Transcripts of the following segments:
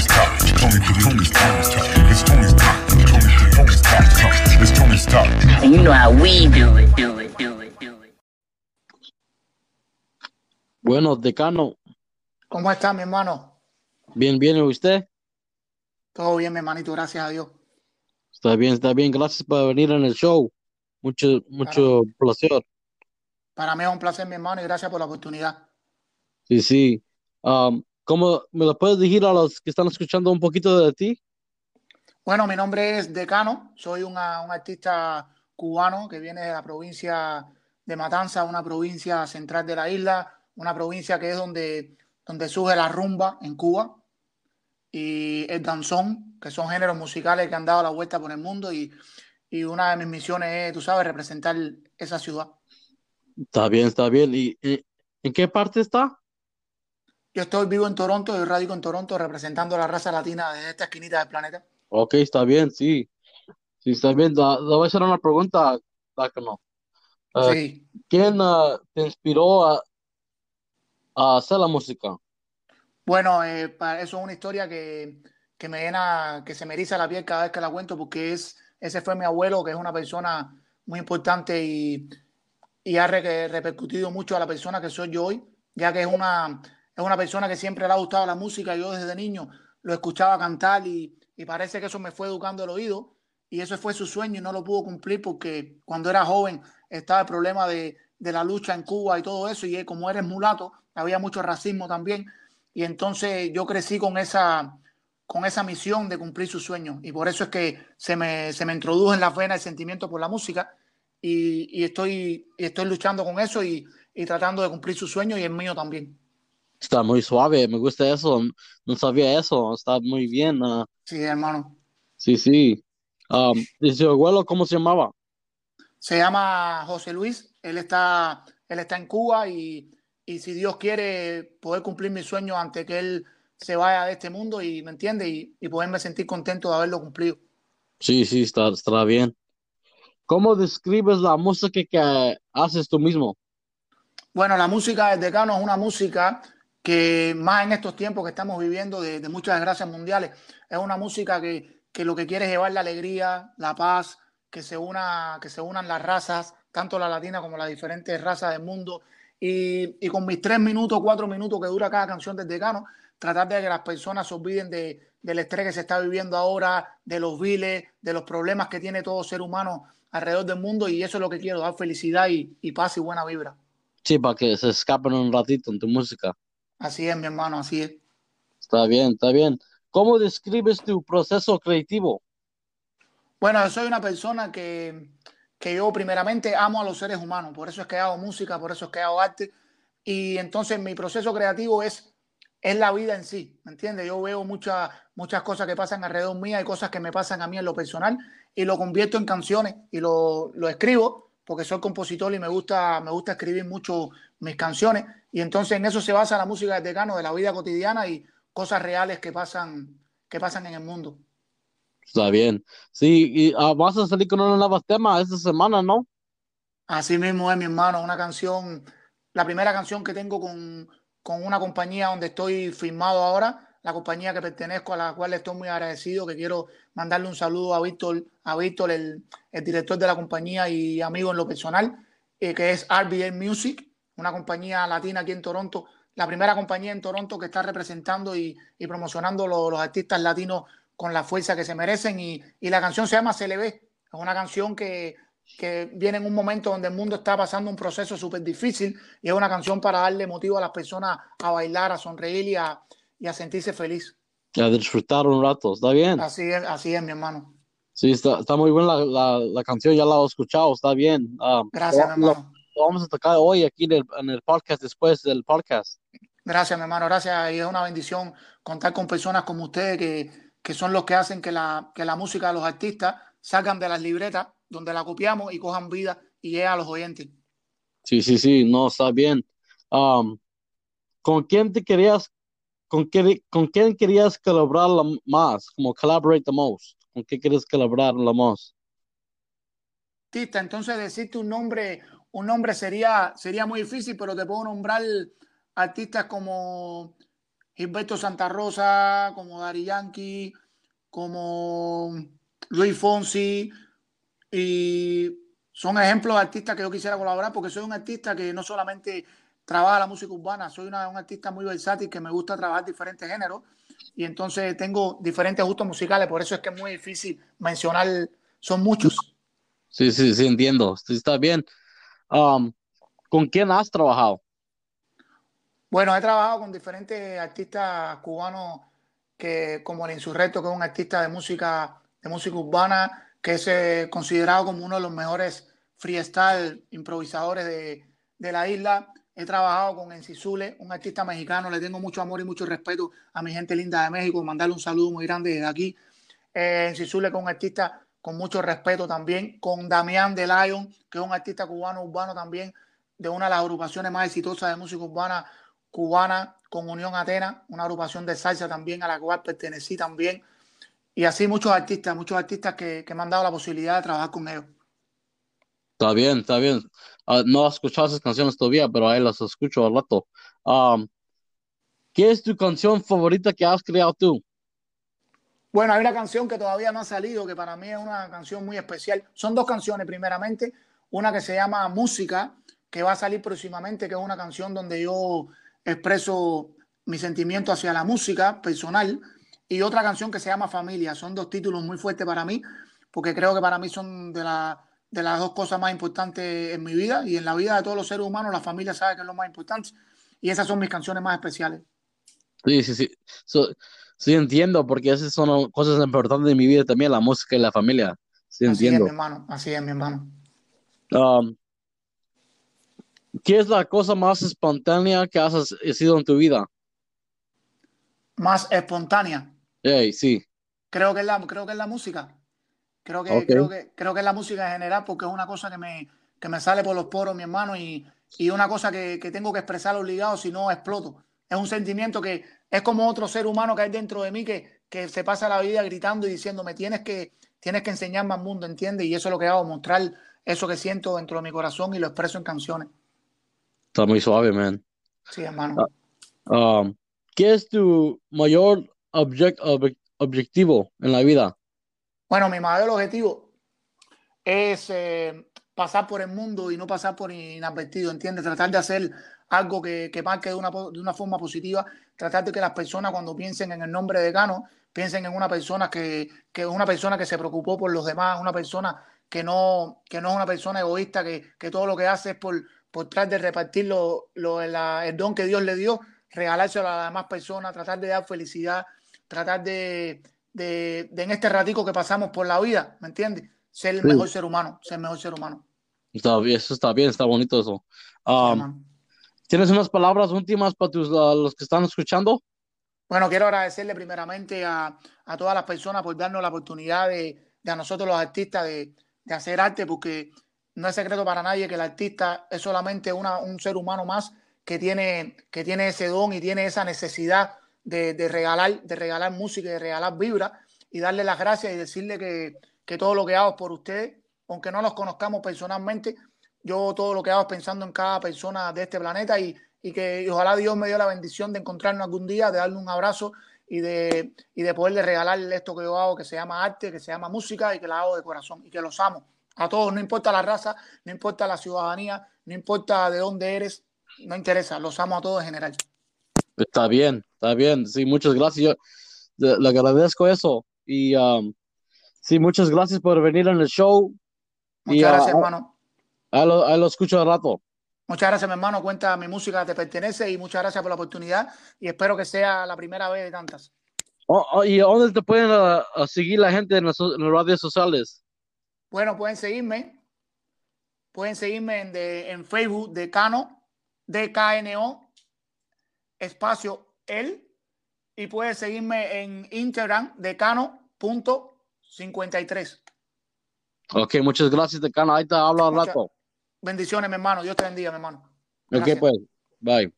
Tony's talk. Tony, Tony's Tony's talk. It's Tony's talk. Tony, Tony's talk. It's Tony's talk. And you know how we do it, do it, do it, do it. Bueno, decano, ¿Cómo está, mi hermano? bien, bien, ¿y usted? Todo bien, mi hermanito, gracias a Dios. Está bien, está bien, gracias por venir en el show. Mucho, mucho placer. Para mí es un placer, mi hermano, y gracias por la oportunidad. Sí, sí. Um, ¿cómo me lo puedes decir a los que están escuchando un poquito de ti? Bueno, mi nombre es Decano, soy una- un artista cubano que viene de la provincia de Matanza, una provincia central de la isla, una provincia que es donde, donde surge la rumba en Cuba y el danzón, que son géneros musicales que han dado la vuelta por el mundo y, y una de mis misiones es, tú sabes, representar esa ciudad. Está bien, está bien. ¿Y, y en qué parte está? Yo estoy vivo en Toronto, yo radico en Toronto representando a la raza latina desde esta esquinita del planeta. Ok, está bien, sí. Sí, está bien. Le voy a hacer una pregunta, Decano. Eh, Sí. ¿quién ah, te inspiró a, a hacer la música? Bueno, eh, pa- eso es una historia que, que me llena, que se me eriza la piel cada vez que la cuento, porque es, ese fue mi abuelo, que es una persona muy importante y, y ha re- repercutido mucho a la persona que soy yo hoy, ya que es una, es una persona que siempre le ha gustado la música. Yo desde niño lo escuchaba cantar y, parece que eso me fue educando el oído. Y eso fue su sueño y no lo pudo cumplir porque cuando era joven estaba el problema de, la lucha en Cuba y todo eso. Y como eres mulato, había mucho racismo también. Y entonces yo crecí con esa, con esa misión de cumplir sus sueños y por eso es que se me, introdujo en la vena el sentimiento por la música. Y, y estoy, y estoy luchando con eso y, tratando de cumplir sus sueños y el mío también. Está muy suave, me gusta eso. No sabía eso, está muy bien. ah, Sí, hermano. sí, sí. Um, ¿y su abuelo cómo se llamaba? Se llama José Luis, él está, él está en Cuba y, y si Dios quiere poder cumplir mi sueño antes que él se vaya de este mundo y me entiende y, y poderme sentir contento de haberlo cumplido. Sí, sí, está, está bien. ¿Cómo describes la música que haces tú mismo? Bueno, la música del decano es una música que más en estos tiempos que estamos viviendo de, de muchas desgracias mundiales, es una música que, que lo que quiere es llevar la alegría, la paz, que se, una, que se unan las razas, tanto la latina como las diferentes razas del mundo. Y, y con mis tres minutos, cuatro minutos que dura cada canción del decano, tratar de que las personas se olviden de, del estrés que se está viviendo ahora, de los viles, de los problemas que tiene todo ser humano alrededor del mundo. Y eso es lo que quiero, dar felicidad y, y paz y buena vibra. Sí, para que se escapen un ratito en tu música. Así es, mi hermano, así es. Está bien, está bien. ¿Cómo describes tu proceso creativo? Bueno, yo soy una persona que, que yo primeramente amo a los seres humanos, por eso es que hago música, por eso es que hago arte. Y entonces mi proceso creativo es, es la vida en sí, ¿me entiendes? Yo veo muchas muchas cosas que pasan alrededor mía y cosas que me pasan a mí en lo personal y lo convierto en canciones y lo, lo escribo porque soy compositor y me gusta, me gusta escribir mucho mis canciones. Y entonces en eso se basa la música de Tecano, de la vida cotidiana y cosas reales que pasan, que pasan en el mundo. Está bien. Sí, y ah, vas a salir con un nuevo tema esta semana, ¿no? Así mismo es, mi hermano, una canción, la primera canción que tengo con, con una compañía donde estoy firmado ahora, la compañía que pertenezco, a la cual estoy muy agradecido, que quiero mandarle un saludo a Víctor, a Víctor, el, el director de la compañía y amigo en lo personal, eh, que es RBA Music, una compañía latina aquí en Toronto, la primera compañía en Toronto que está representando y, y promocionando lo- los artistas latinos con la fuerza que se merecen. Y, y la canción se llama ve, es una canción que, que viene en un momento donde el mundo está pasando un proceso súper difícil y es una canción para darle motivo a las personas a bailar, a sonreír y a, y a sentirse feliz. A disfrutar un rato, está bien. Así es, así es, mi hermano. Sí, está, está muy buena la, la, la canción, ya la he escuchado, está bien. Ah, Gracias, mi hermano. lo vamos a tocar hoy aquí en el, en el podcast, después del podcast. Gracias, mi hermano, gracias. Y es una bendición contar con personas como ustedes que, que son los que hacen que la, que la música de los artistas salgan de las libretas donde la copiamos y cojan vida y lleguen a los oyentes. Sí, sí, sí, no, está bien. Um, ¿con quién te querías, con, qué, con quién querías colaborar la- más? Como collaborate the most. ¿Con qué quieres colaborar la más? Artista, entonces decirte un nombre, un nombre sería, sería muy difícil, pero te puedo nombrar artistas como Gilberto Santa Rosa, como Dari Yankee, como Luis Fonsi, y son ejemplos de artistas que yo quisiera colaborar porque soy un artista que no solamente trabaja la música urbana, soy una, un artista muy versátil que me gusta trabajar diferentes géneros y entonces tengo diferentes gustos musicales, por eso es que es muy difícil mencionar, son muchos. Sí, sí, sí, entiendo. Sí, está bien. Um, ¿con quién has trabajado? Bueno, he trabajado con diferentes artistas cubanos que como el Insurrecto, que es un artista de música de música urbana que es eh, considerado como uno de los mejores freestyle improvisadores de, de la isla. He trabajado con Encisule, un artista mexicano. Le tengo mucho amor y mucho respeto a mi gente linda de México. Mandarle un saludo muy grande desde aquí. Eh, con un artista con mucho respeto también. Con Damián de Lion, que es un artista cubano urbano también, de una de las agrupaciones más exitosas de música urbana cubana, con Unión Atena, una agrupación de salsa también a la cual pertenecí también. Y así muchos artistas, muchos artistas que, que me han dado la posibilidad de trabajar con ellos. Está bien, está bien. Ah, no he escuchado esas canciones todavía, pero ahí las escucho al rato. Um, ¿qué es tu canción favorita que has creado tú? Bueno, hay una canción que todavía no ha salido, que para mí es una canción muy especial. Son dos canciones, primeramente. Una que se llama Música, que va a salir próximamente, que es una canción donde yo expreso mi sentimiento hacia la música personal. Y otra canción que se llama Familia. Son dos títulos muy fuertes para mí, porque creo que para mí son de, la, de las dos cosas más importantes en mi vida y en la vida de todos los seres humanos. La familia sabe que es lo más importante. Y esas son mis canciones más especiales. Sí, sí, sí. So, sí, entiendo, porque esas son cosas importantes de mi vida también, la música y la familia. Sí, Así entiendo. es, mi hermano. Así es, mi hermano. Um, ¿qué es la cosa más espontánea que has sido en tu vida? Más espontánea. Hey, sí. Creo que es la, creo que es la música. Creo que, Ok. creo que, creo que es la música en general, porque es una cosa que me, que me sale por los poros, mi hermano, y, y una cosa que, que tengo que expresar obligado, si no exploto. Es un sentimiento que es como otro ser humano que hay dentro de mí que, que se pasa la vida gritando y diciéndome, tienes que, tienes que enseñarme al mundo, ¿entiendes? Y eso es lo que hago, mostrar eso que siento dentro de mi corazón y lo expreso en canciones. Está muy suave, man. Sí, hermano. Um, ¿qué es tu mayor object- ob- objetivo en la vida? Bueno, mi mayor objetivo es eh, pasar por el mundo y no pasar por inadvertido, ¿entiendes? Tratar de hacer algo que, que marque de una, de una forma positiva, tratar de que las personas cuando piensen en el nombre de Cano, piensen en una persona que, que una persona que se preocupó por los demás, una persona que no, que no es una persona egoísta, que, que todo lo que hace es por, por tratar de repartir lo, lo- el don que Dios le dio, regalárselo a las demás personas, tratar de dar felicidad, tratar de, de, de en este ratico que pasamos por la vida, ¿me entiendes? Ser el Sí. mejor ser humano, ser el mejor ser humano. Está bien, eso está bien, está bonito eso. Um. ¿tienes unas palabras últimas para tus, a los que están escuchando? Bueno, quiero agradecerle primeramente a, a todas las personas por darnos la oportunidad de, de a nosotros los artistas de, de hacer arte, porque no es secreto para nadie que el artista es solamente una, un ser humano más que tiene, que tiene ese don y tiene esa necesidad de, regalar, de regalar música de regalar vibra y darle las gracias y decirle que, que todo lo que hago es por ustedes, aunque no los conozcamos personalmente, yo todo lo que hago es pensando en cada persona de este planeta y, y que ojalá Dios me dio la bendición de encontrarnos algún día, de darle un abrazo y de, y de poderle regalarle esto que yo hago, que se llama arte, que se llama música y que la hago de corazón y que los amo. A todos, no importa la raza, no importa la ciudadanía, no importa de dónde eres, no interesa, los amo a todos en general. Está bien, está bien. Sí, muchas gracias. Yo le, agradezco eso. Y um, sí, muchas gracias por venir en el show. Muchas Y, gracias, ah, hermano. Ahí lo, ahí lo escucho al rato. Muchas gracias, mi hermano. Cuenta, mi música te pertenece y muchas gracias por la oportunidad y espero que sea la primera vez de tantas. Oh, oh, ¿y dónde te pueden ah, seguir la gente en las, en las redes sociales? Bueno, pueden seguirme. Pueden seguirme en, de- en Facebook de Cano, DKNO, espacio él. Y pueden seguirme en Instagram de Cano.53. Ok, muchas gracias, Decano. Ahí te hablo al rato. Bendiciones, mi hermano. Dios te bendiga, mi hermano. Ok, Gracias. pues. Bye.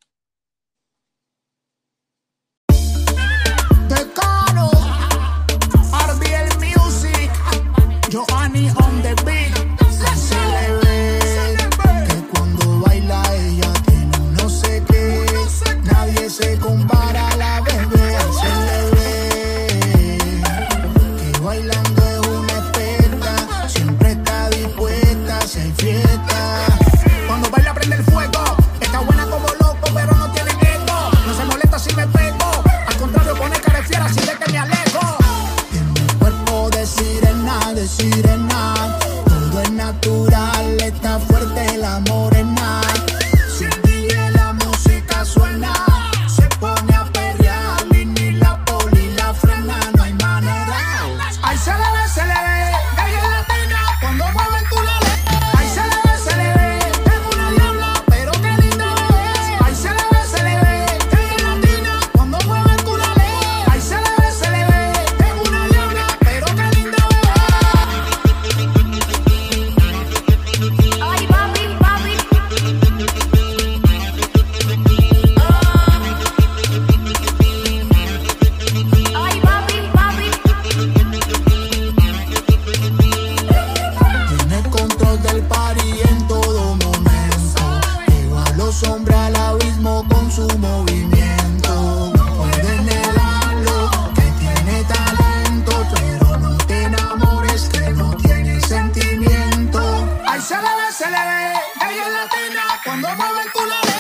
Shalala, shalala, ella es latina cuando mueve el culo.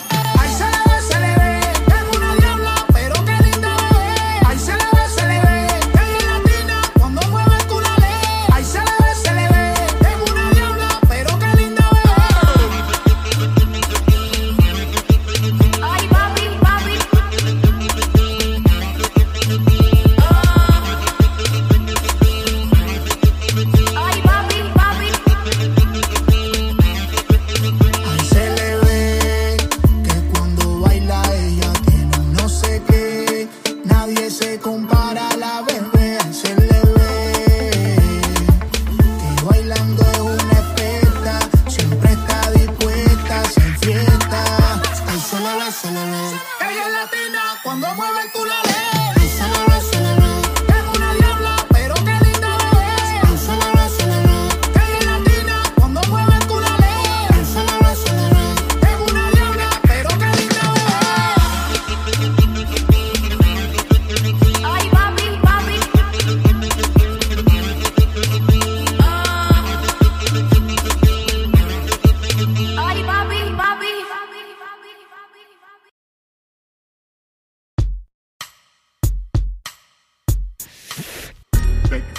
Cuando mueve el culo